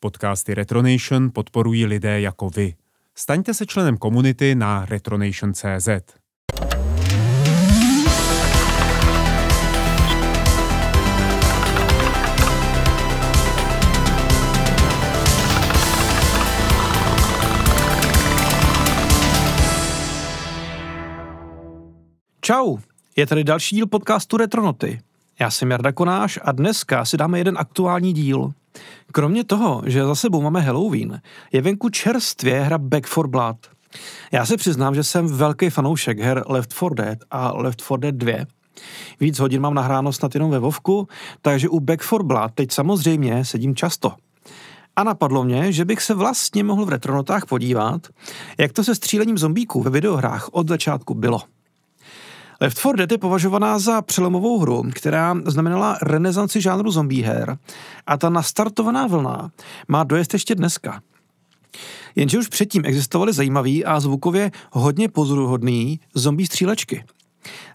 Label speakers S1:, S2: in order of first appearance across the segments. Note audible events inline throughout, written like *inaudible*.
S1: Podcasty Retronation podporují lidé jako vy. Staňte se členem komunity na retronation.cz.
S2: Čau, je tady další díl podcastu Retronoty. Já jsem Jarda Konáš a dneska si dáme jeden aktuální díl. Kromě toho, že za sebou máme Halloween, je venku čerstvě hra Back for Blood. Já se přiznám, že jsem velký fanoušek her Left 4 Dead a Left 4 Dead 2. Víc hodin mám nahráno snad jenom ve Vovku, takže u Back for Blood teď samozřejmě sedím často. A napadlo mě, že bych se vlastně mohl v retronotách podívat, jak to se střílením zombíků ve videohrách od začátku bylo. Left 4 Dead je považovaná za přelomovou hru, která znamenala renesanci žánru zombie her a ta nastartovaná vlna má dojezd ještě dneska. Jenže už předtím existovaly zajímavý a zvukově hodně pozoruhodný zombie střílečky.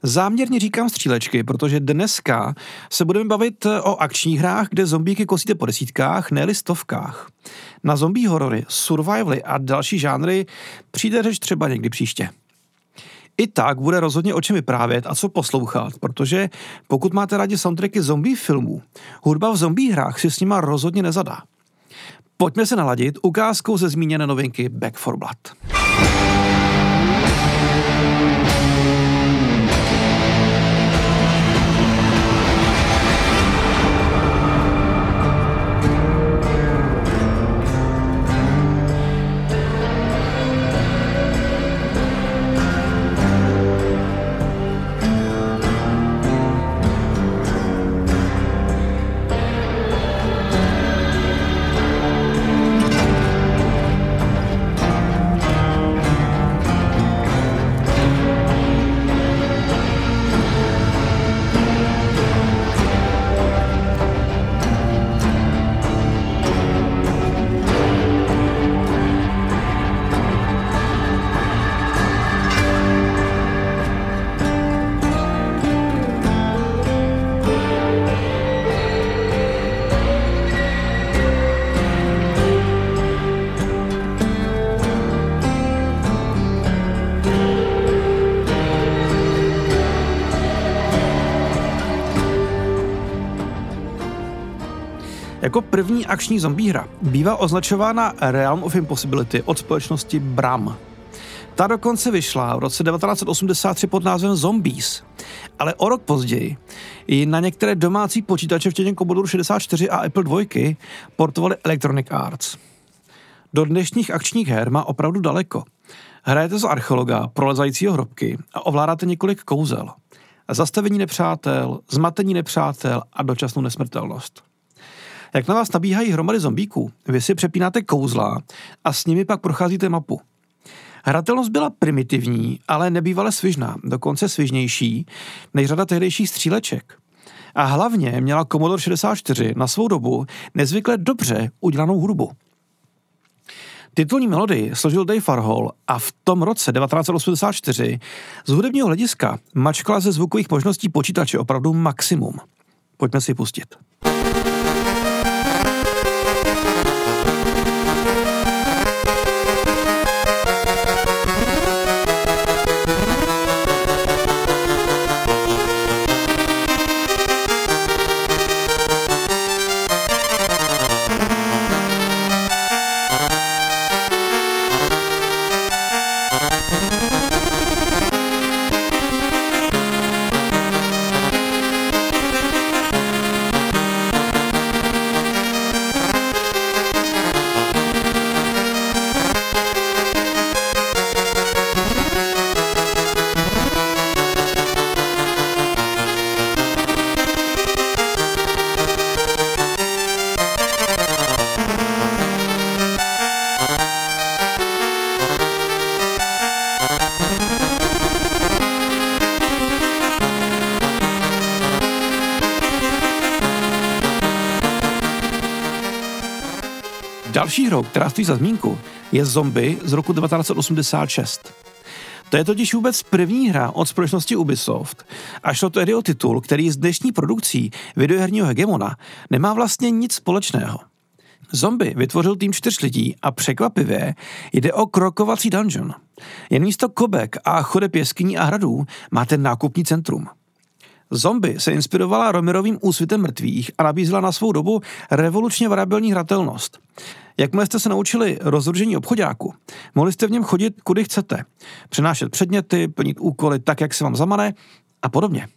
S2: Záměrně říkám střílečky, protože dneska se budeme bavit o akčních hrách, kde zombíky kosíte po desítkách, ne stovkách. Na zombie horory, survivaly a další žánry přijde řeč třeba někdy příště. I tak bude rozhodně o čem vyprávět a co poslouchat, protože pokud máte rádi soundtracky zombie filmů, hudba v zombie hrách si s nima rozhodně nezadá. Pojďme se naladit ukázkou ze zmíněné novinky Back for Blood. Jako první akční zombie hra bývá označována Realm of Impossibility od společnosti Bram. Ta dokonce vyšla v roce 1983 pod názvem Zombies, ale o rok později ji na některé domácí počítače, včetně Commodore 64 a Apple II, portovali Electronic Arts. Do dnešních akčních her má opravdu daleko. Hrajete z archeologa prolezajícího hrobky a ovládáte několik kouzel. Zastavení nepřátel, zmatení nepřátel a dočasnou nesmrtelnost. Jak na vás nabíhají hromady zombíků, vy si přepínáte kouzla a s nimi pak procházíte mapu. Hratelnost byla primitivní, ale nebývale svižná, dokonce svižnější než řada tehdejších stříleček. A hlavně měla Commodore 64 na svou dobu nezvykle dobře udělanou hudbu. Titulní melodii složil Dave Farhall a v tom roce 1984 z hudebního hlediska mačkala ze zvukových možností počítače opravdu maximum. Pojďme si pustit. Která stojí za zmínku, je Zombie z roku 1986. To je totiž vůbec první hra od společnosti Ubisoft a šlo tedy o titul, který s dnešní produkcí videoherního hegemona nemá vlastně nic společného. Zombie vytvořil tým čtyř lidí a překvapivě jde o krokovací dungeon. Jen místo kobek a chodeb jeskyní a hradů máte nákupní centrum. Zombie se inspirovala Romerovým úsvitem mrtvých a nabízela na svou dobu revolučně variabilní hratelnost. Jakmile jste se naučili rozložení obchodáku, mohli jste v něm chodit kudy chcete, přenášet předměty, plnit úkoly tak, jak se vám zamane a podobně.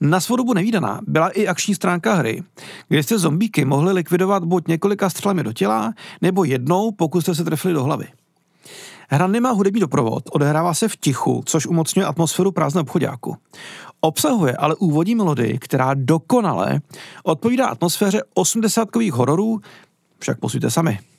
S2: Na svou dobu nevýdaná byla i akční stránka hry, kde jste zombíky mohli likvidovat buď několika střelami do těla, nebo jednou, pokud jste se trefili do hlavy. Hra nemá hudební doprovod, odehrává se v tichu, což umocňuje atmosféru prázdného obchodáku. Obsahuje ale úvodní melodii, která dokonale odpovídá atmosféře osmdesátkových hororů, však posuďte sami.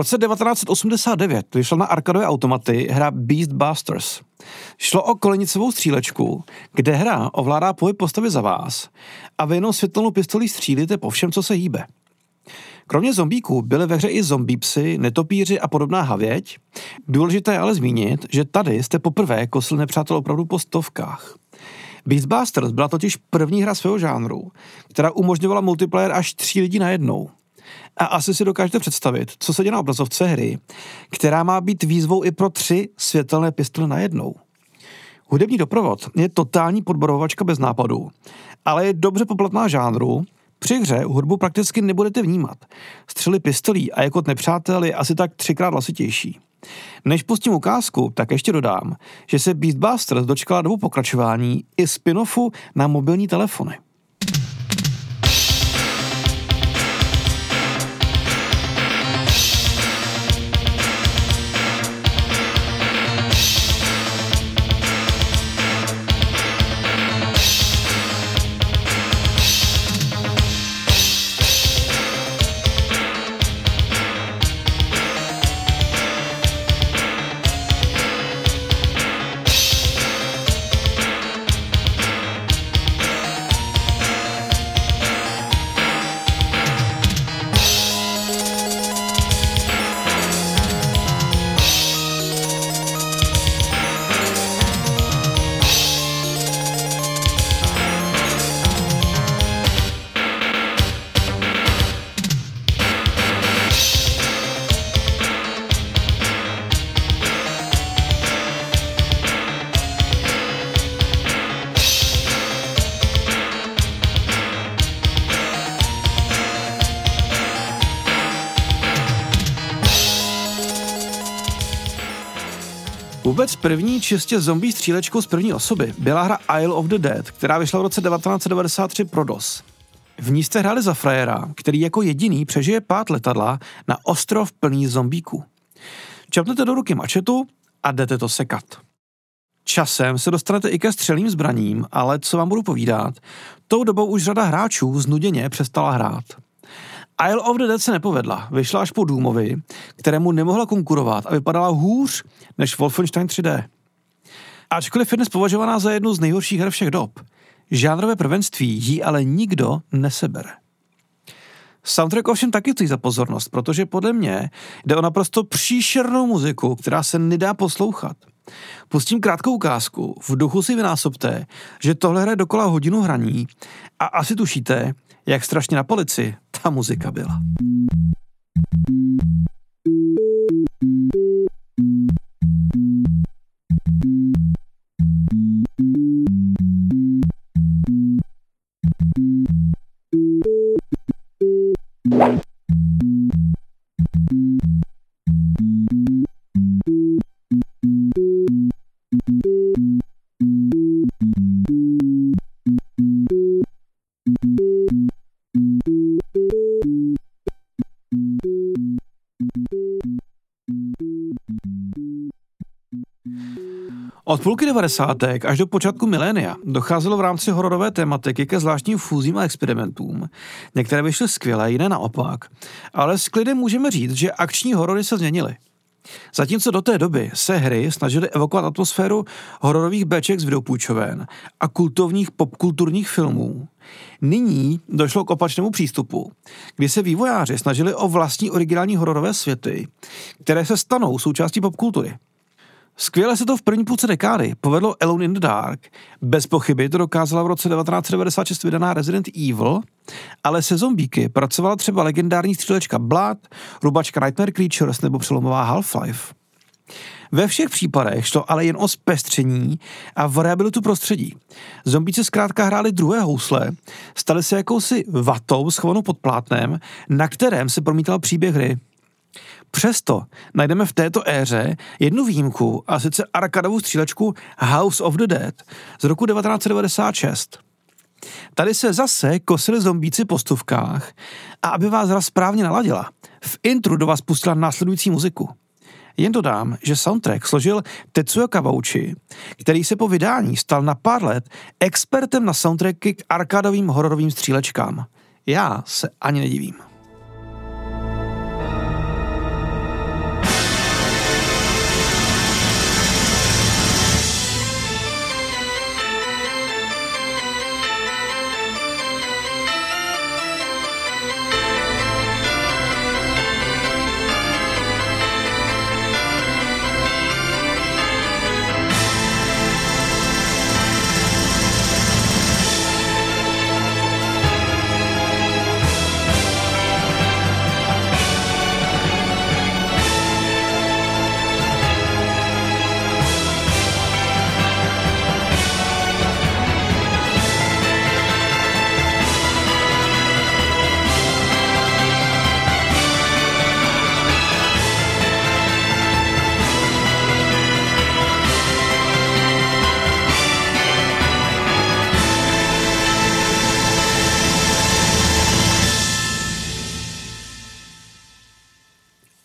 S2: Roce 1989 vyšla na arkadové automaty hra Beast Busters. Šlo o kolenicovou střílečku, kde hra ovládá pohyb postavy za vás a vy jenom světelnou pistolí střílíte po všem, co se hýbe. Kromě zombíků byly ve hře i zombípsy, netopíři a podobná havěť. Důležité je ale zmínit, že tady jste poprvé kosili nepřátel opravdu po stovkách. Beastbusters byla totiž první hra svého žánru, která umožňovala multiplayer až tří lidí na jednou. A asi si dokážete představit, co se děje na obrazovce hry, která má být výzvou i pro tři světelné pistole na jednou. Hudební doprovod je totální podborovačka bez nápadů, ale je dobře poplatná žánru, při hře hudbu prakticky nebudete vnímat. Střely pistolí a jako nepřátel je asi tak třikrát hlasitější. Než pustím ukázku, tak ještě dodám, že se Beastbusters dočkala dobu pokračování i spin-offu na mobilní telefony. Vůbec první čistě zombie střílečkou z první osoby byla hra Isle of the Dead, která vyšla v roce 1993 pro DOS. V ní jste hráli za frajera, který jako jediný přežije pát letadla na ostrov plný zombíků. Čapnete do ruky mačetu a jdete to sekat. Časem se dostanete i ke střelným zbraním, ale co vám budu povídat, tou dobou už řada hráčů znuděně přestala hrát. Isle of the Dead se nepovedla, vyšla až po Doomovi, kterému nemohla konkurovat a vypadala hůř než Wolfenstein 3D. Ačkoliv je dnes považovaná za jednu z nejhorších her všech dob, žánrové prvenství jí ale nikdo nesebere. Soundtrack ovšem taky stojí za pozornost, protože podle mě jde o naprosto příšernou muziku, která se nedá poslouchat. Pustím krátkou ukázku, v duchu si vynásobte, že tohle hraje dokola hodinu hraní a asi tušíte, jak strašně na polici ta muzika byla. Od půlky 90. až do počátku milénia docházelo v rámci hororové tematiky ke zvláštním fúzím a experimentům. Některé vyšly skvěle, jiné naopak. Ale s klidem můžeme říct, že akční horory se změnily. Zatímco do té doby se hry snažily evokovat atmosféru hororových beček z videopůjčoven a kultovních popkulturních filmů, nyní došlo k opačnému přístupu, kdy se vývojáři snažili o vlastní originální hororové světy, které se stanou součástí popkultury. Skvěle se to v první půlce dekády povedlo Alone in the Dark. Bez pochyby to dokázala v roce 1996 vydaná Resident Evil, ale se zombíky pracovala třeba legendární střílečka Blood, rubačka Nightmare Creatures nebo přelomová Half-Life. Ve všech případech šlo ale jen o zpestření a variabilitu prostředí. Zombíci zkrátka hráli druhé housle, stali se jakousi vatou schovanou pod plátnem, na kterém se promítal příběh hry. Přesto najdeme v této éře jednu výjimku, a sice arkadovou střílečku House of the Dead z roku 1996. Tady se zase kosili zombíci po stovkách a aby vás hra správně naladila, v intru do vás pustila následující muziku. Jen dodám, že soundtrack složil Tetsuya Kawauchi, který se po vydání stal na pár let expertem na soundtracky k arkádovým hororovým střílečkám. Já se ani nedivím.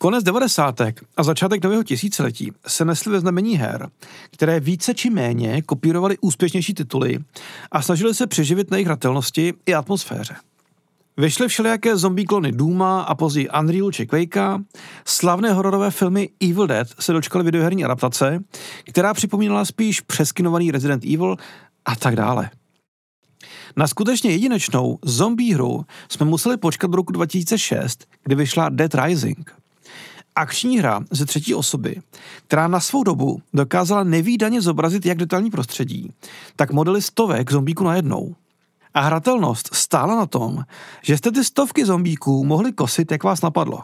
S2: Konec 90. a začátek nového tisíciletí se nesly ve znamení her, které více či méně kopírovaly úspěšnější tituly a snažili se přeživit na jejich hratelnosti i atmosféře. Vyšly všelijaké zombie klony Duma a později Unreal či Quakea, slavné hororové filmy Evil Dead se dočkaly videoherní adaptace, která připomínala spíš přeskinovaný Resident Evil a tak dále. Na skutečně jedinečnou zombie hru jsme museli počkat do roku 2006, kdy vyšla Dead Rising – akční hra ze třetí osoby, která na svou dobu dokázala nevýdaně zobrazit jak detailní prostředí, tak modely stovek zombíků najednou. A hratelnost stála na tom, že jste ty stovky zombíků mohli kosit, jak vás napadlo.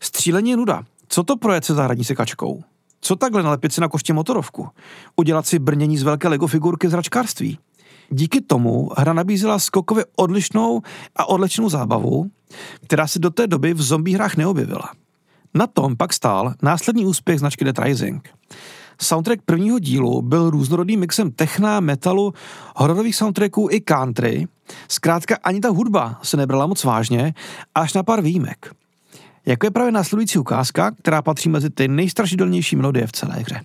S2: Střílení je nuda. Co to projet se zahradní sekačkou? Co takhle nalepit si na koště motorovku? Udělat si brnění z velké Lego figurky z račkářství? Díky tomu hra nabízela skokově odlišnou a odlečenou zábavu, která se do té doby v zombie hrách neobjevila. Na tom pak stál následný úspěch značky Dead Rising. Soundtrack prvního dílu byl různorodým mixem techna, metalu, hororových soundtracků i country. Zkrátka ani ta hudba se nebrala moc vážně, až na pár výjimek. Jako je právě následující ukázka, která patří mezi ty nejstrašidelnější melodie v celé hře.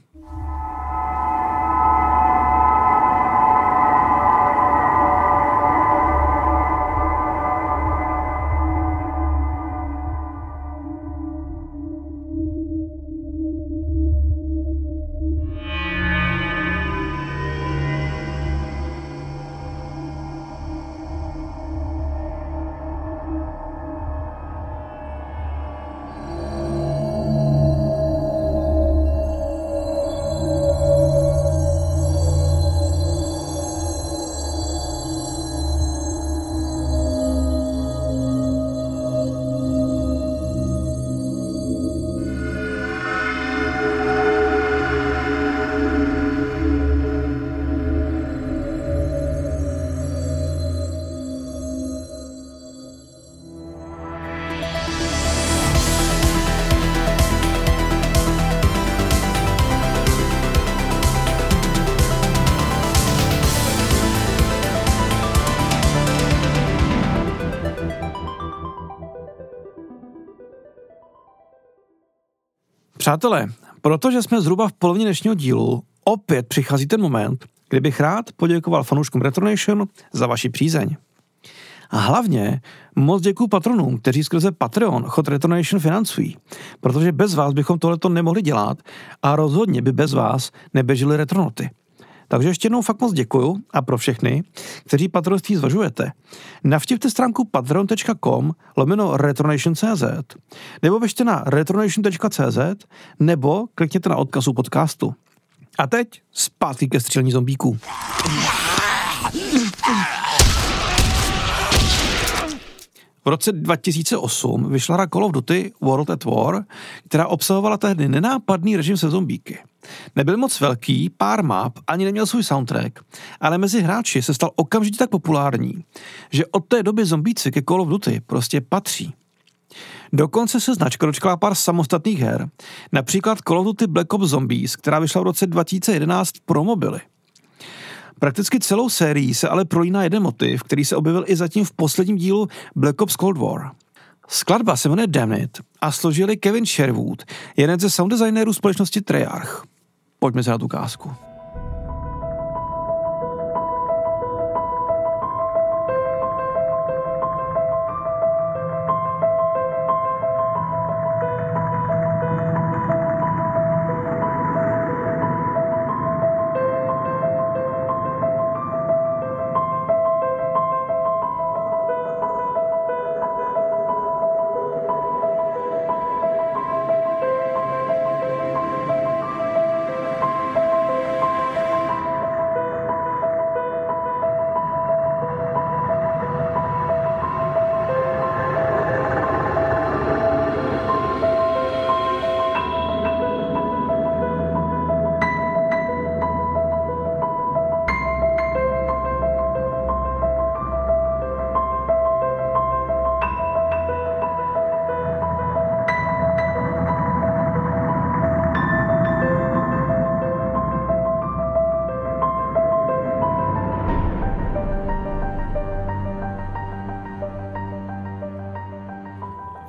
S2: Přátelé, protože jsme zhruba v polovině dnešního dílu, opět přichází ten moment, kdy bych rád poděkoval fanouškům Retronation za vaši přízeň. A hlavně moc děkuji patronům, kteří skrze Patreon chod Retronation financují, protože bez vás bychom tohleto nemohli dělat a rozhodně by bez vás neběžely retronoty. Takže ještě jednou fakt moc děkuju a pro všechny, kteří patronství zvažujete, navštivte stránku patreon.com lomeno retronation.cz nebo běžte na retronation.cz nebo klikněte na odkazu podcastu. A teď zpátky ke střílení zombíků. V roce 2008 vyšla hra Call of Duty World at War, která obsahovala tehdy nenápadný režim se zombíky. Nebyl moc velký, pár map, ani neměl svůj soundtrack, ale mezi hráči se stal okamžitě tak populární, že od té doby zombíci ke Call of Duty prostě patří. Dokonce se značka dočkala pár samostatných her, například Call of Duty Black Ops Zombies, která vyšla v roce 2011 pro mobily. Prakticky celou sérií se ale prolíná jeden motiv, který se objevil i zatím v posledním dílu Black Ops Cold War. Skladba se jmenuje Damn It a složili Kevin Sherwood, jeden ze sound designérů společnosti Treyarch. Pojďme se na tu ukázku.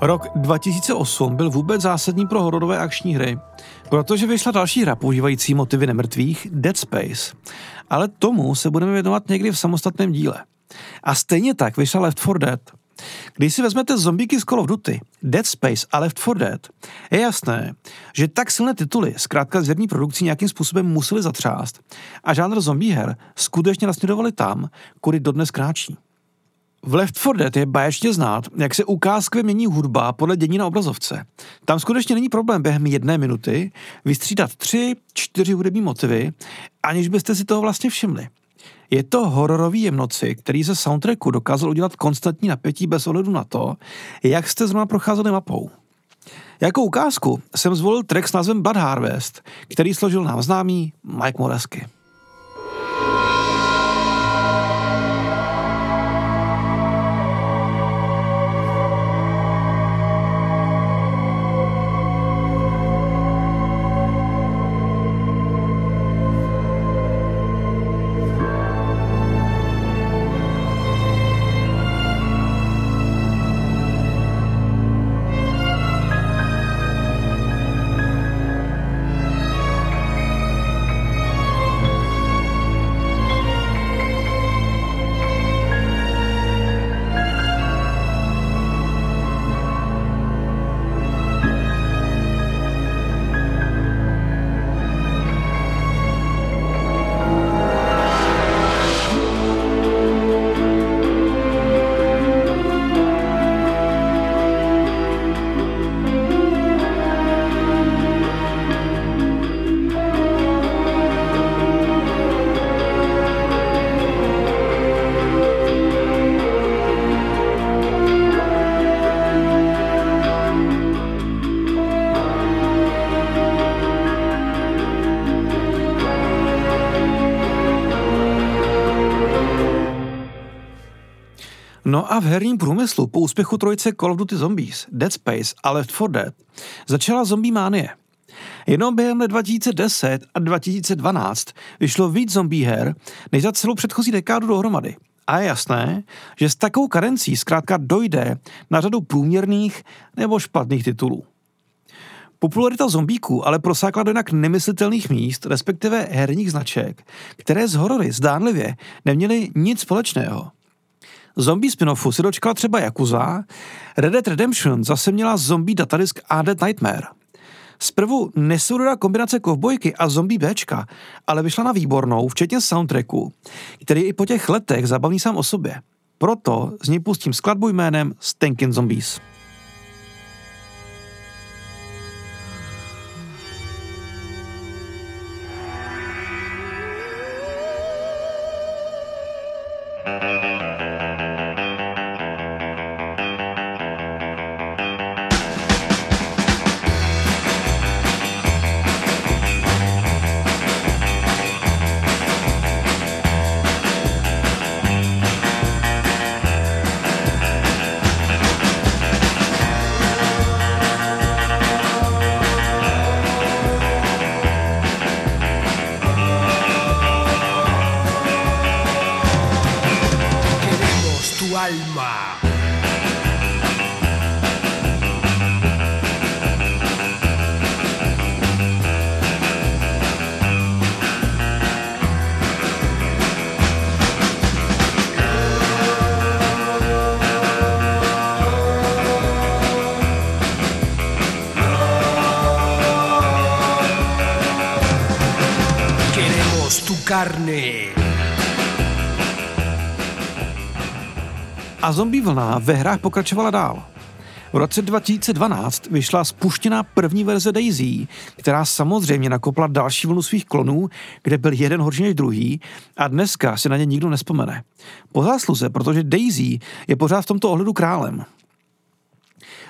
S2: Rok 2008 byl vůbec zásadní pro hororové akční hry, protože vyšla další hra používající motivy nemrtvých, Dead Space. Ale tomu se budeme věnovat někdy v samostatném díle. A stejně tak vyšla Left 4 Dead. Když si vezmete zombíky z Call of Duty, Dead Space a Left 4 Dead, je jasné, že tak silné tituly zkrátka z herní produkcí nějakým způsobem museli zatřást a žánr zombie her skutečně nasměrovali tam, kudy dodnes kráčí. V Left 4 Dead je báječně znát, jak se ukázkově mění hudba podle dění na obrazovce. Tam skutečně není problém během jedné minuty vystřídat tři, čtyři hudební motivy, aniž byste si toho vlastně všimli. Je to hororový jemnoci, který ze soundtracku dokázal udělat konstantní napětí bez ohledu na to, jak jste zrovna procházeli mapou. Jako ukázku jsem zvolil track s názvem Blood Harvest, který složil nám známý Mike Moresky. A v herním průmyslu po úspěchu trojice Call of Duty Zombies, Dead Space a Left 4 Dead začala zombie mánie. Jenom během let 2010 a 2012 vyšlo víc zombie her, než za celou předchozí dekádu dohromady. A je jasné, že s takovou karencí zkrátka dojde na řadu průměrných nebo špatných titulů. Popularita zombíků ale prosákla do jinak nemyslitelných míst, respektive herních značek, které z horory zdánlivě neměly nic společného. Zombie spin-offu se dočkala třeba Yakuza, Red Dead Redemption zase měla zombie datadisk A Dead Nightmare. Zprvu nesourodá kombinace kovbojky a zombie Bčka, ale vyšla na výbornou, včetně soundtracku, který i po těch letech zabavní sám o sobě. Proto z něj pustím skladbu jménem Stinking Zombies. A zombie vlna ve hrách pokračovala dál. V roce 2012 vyšla spuštěná první verze Daisy, která samozřejmě nakopla další vlnu svých klonů, kde byl jeden horší než druhý a dneska si na ně nikdo nespomene. Po zásluze, protože Daisy je pořád v tomto ohledu králem.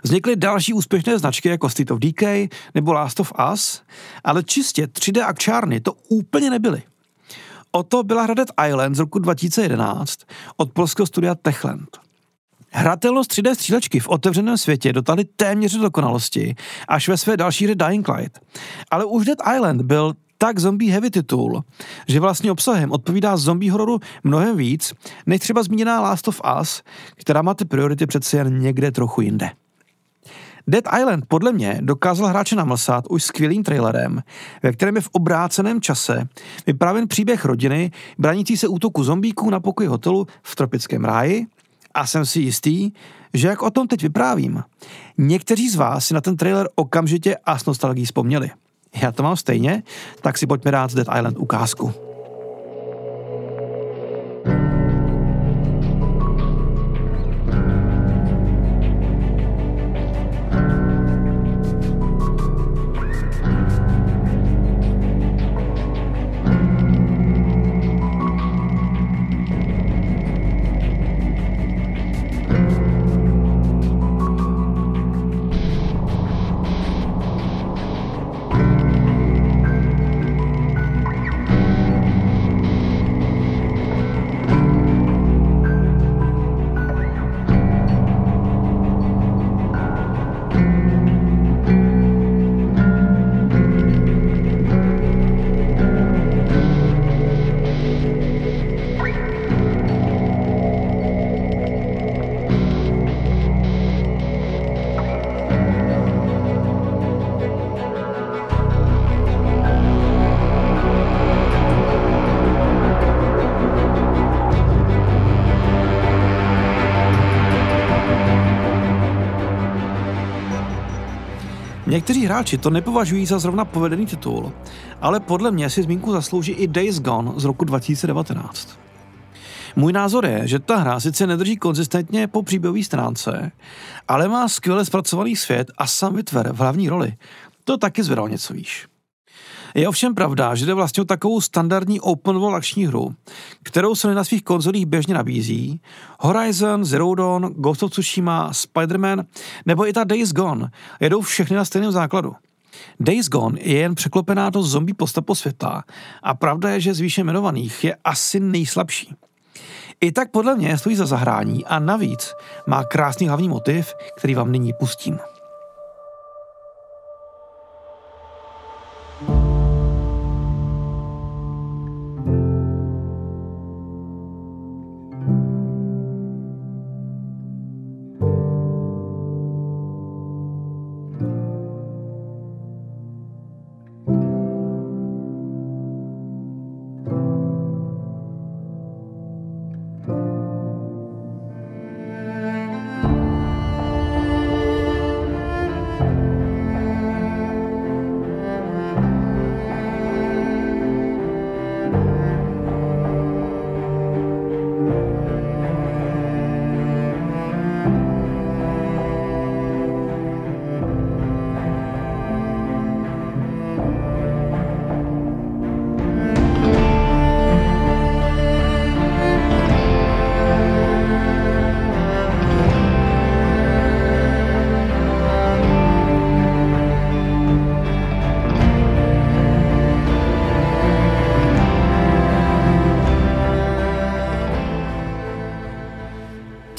S2: Vznikly další úspěšné značky jako State of Decay nebo Last of Us, ale čistě 3D akčárny to úplně nebyly. O to byla hra Dead Island z roku 2011 od polského studia Techland. Hratelnost 3D střílečky v otevřeném světě dotáhly téměř do dokonalosti až ve své další hře Dying Light. Ale už Dead Island byl tak zombie heavy titul, že vlastně obsahem odpovídá zombie hororu mnohem víc, než třeba zmíněná Last of Us, která má ty priority přece jen někde trochu jinde. Dead Island podle mě dokázal hráče namlsat už skvělým trailerem, ve kterém je v obráceném čase vyprávěn příběh rodiny branící se útoku zombíků na pokoji hotelu v tropickém ráji a jsem si jistý, že jak o tom teď vyprávím, někteří z vás si na ten trailer okamžitě a s nostalgií vzpomněli. Já to mám stejně, tak si pojďme dát Dead Island ukázku. Někteří hráči to nepovažují za zrovna povedený titul, ale podle mě si zmínku zaslouží i Days Gone z roku 2019. Můj názor je, že ta hra sice nedrží konzistentně po příběhové stránce, ale má skvěle zpracovaný svět a sam vytver v hlavní roli. To taky zvedal něco výš. Je ovšem pravda, že jde vlastně o takovou standardní open world akční hru, kterou se na svých konzolích běžně nabízí. Horizon, Zero Dawn, Ghost of Tsushima, Spider-Man nebo i ta Days Gone jedou všechny na stejném základu. Days Gone je jen překlopená do zombie postapo světa a pravda je, že z výše jmenovaných je asi nejslabší. I tak podle mě stojí za zahrání a navíc má krásný hlavní motiv, který vám nyní pustím.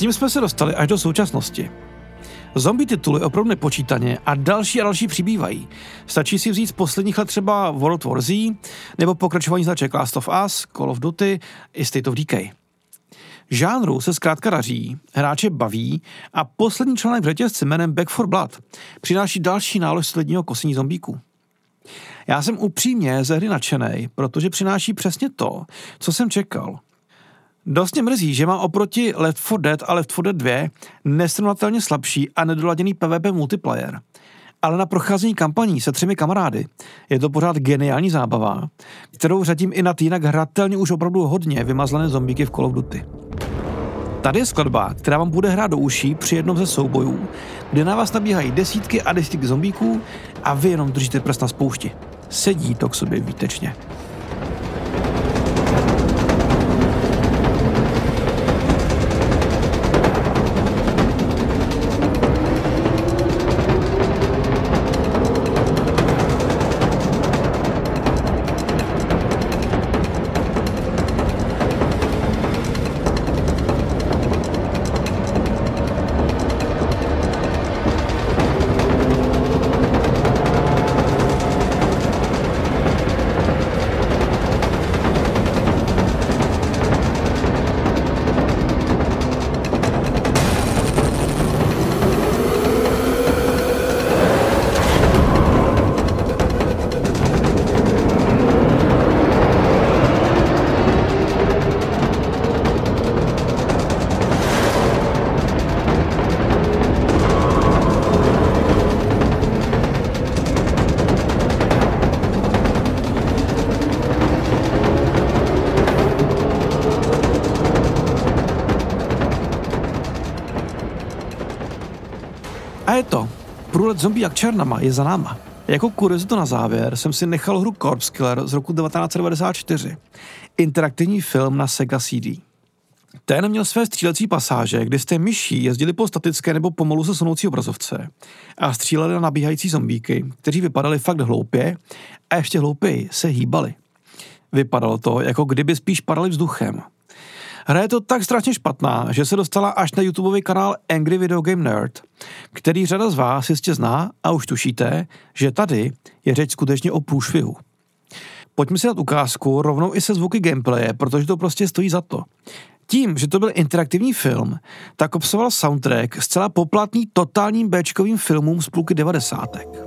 S2: Tím jsme se dostali až do současnosti. Zombie tituly opravdu nepočítaně a další a další přibývají. Stačí si vzít z posledních let třeba World War Z, nebo pokračování značek Last of Us, Call of Duty i State of Decay. Žánru se zkrátka daří, hráče baví a poslední článek v řetězci jménem Back for Blood přináší další nálož sledního kosení zombíků. Já jsem upřímně ze hry nadšený, protože přináší přesně to, co jsem čekal. Dost mě mrzí, že má oproti Left 4 Dead a Left 4 Dead 2 nesrovnatelně slabší a nedoladěný PvP multiplayer. Ale na procházení kampaní se třemi kamarády je to pořád geniální zábava, kterou řadím i na jinak hratelně už opravdu hodně vymazlené zombíky v Call of Duty. Tady je skladba, která vám bude hrát do uší při jednom ze soubojů, kde na vás nabíhají desítky a desítky zombíků a vy jenom držíte prst na spoušti. Sedí to k sobě výtečně. Průlet zombie jak černama je za náma. Jako kuriozitu na závěr jsem si nechal hru Corpse Killer z roku 1994. Interaktivní film na Sega CD. Ten měl své střílecí pasáže, kdy jste myší jezdili po statické nebo pomalu se sunoucí obrazovce a stříleli na nabíhající zombíky, kteří vypadali fakt hloupě a ještě hloupěji se hýbali. Vypadalo to, jako kdyby spíš padali vzduchem. Hra je to tak strašně špatná, že se dostala až na YouTubeový kanál Angry Video Game Nerd, který řada z vás jistě zná a už tušíte, že tady je řeč skutečně o průšvihu. Pojďme si dát ukázku rovnou i se zvuky gameplaye, protože to prostě stojí za to. Tím, že to byl interaktivní film, tak obsahoval soundtrack zcela poplatný totálním Bčkovým filmům z půlky devadesátek.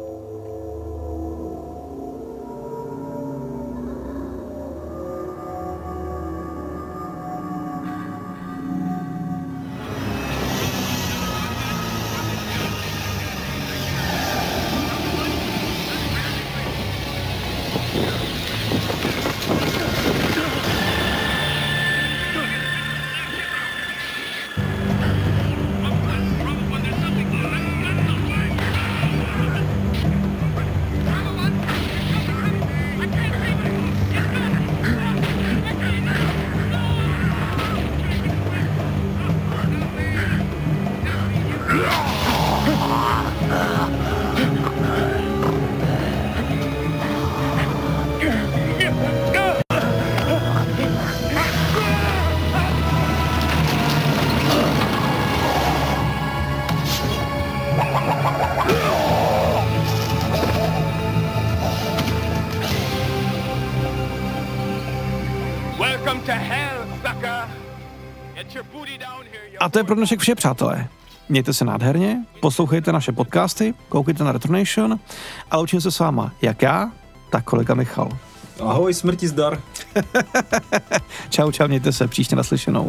S2: A to je pro dnešek vše, přátelé. Mějte se nádherně, poslouchejte naše podcasty, koukejte na Retronation a učím se s váma jak já, tak kolega Michal.
S3: Ahoj, smrti zdar. *laughs*
S2: Čau, čau, mějte se, příště naslyšenou.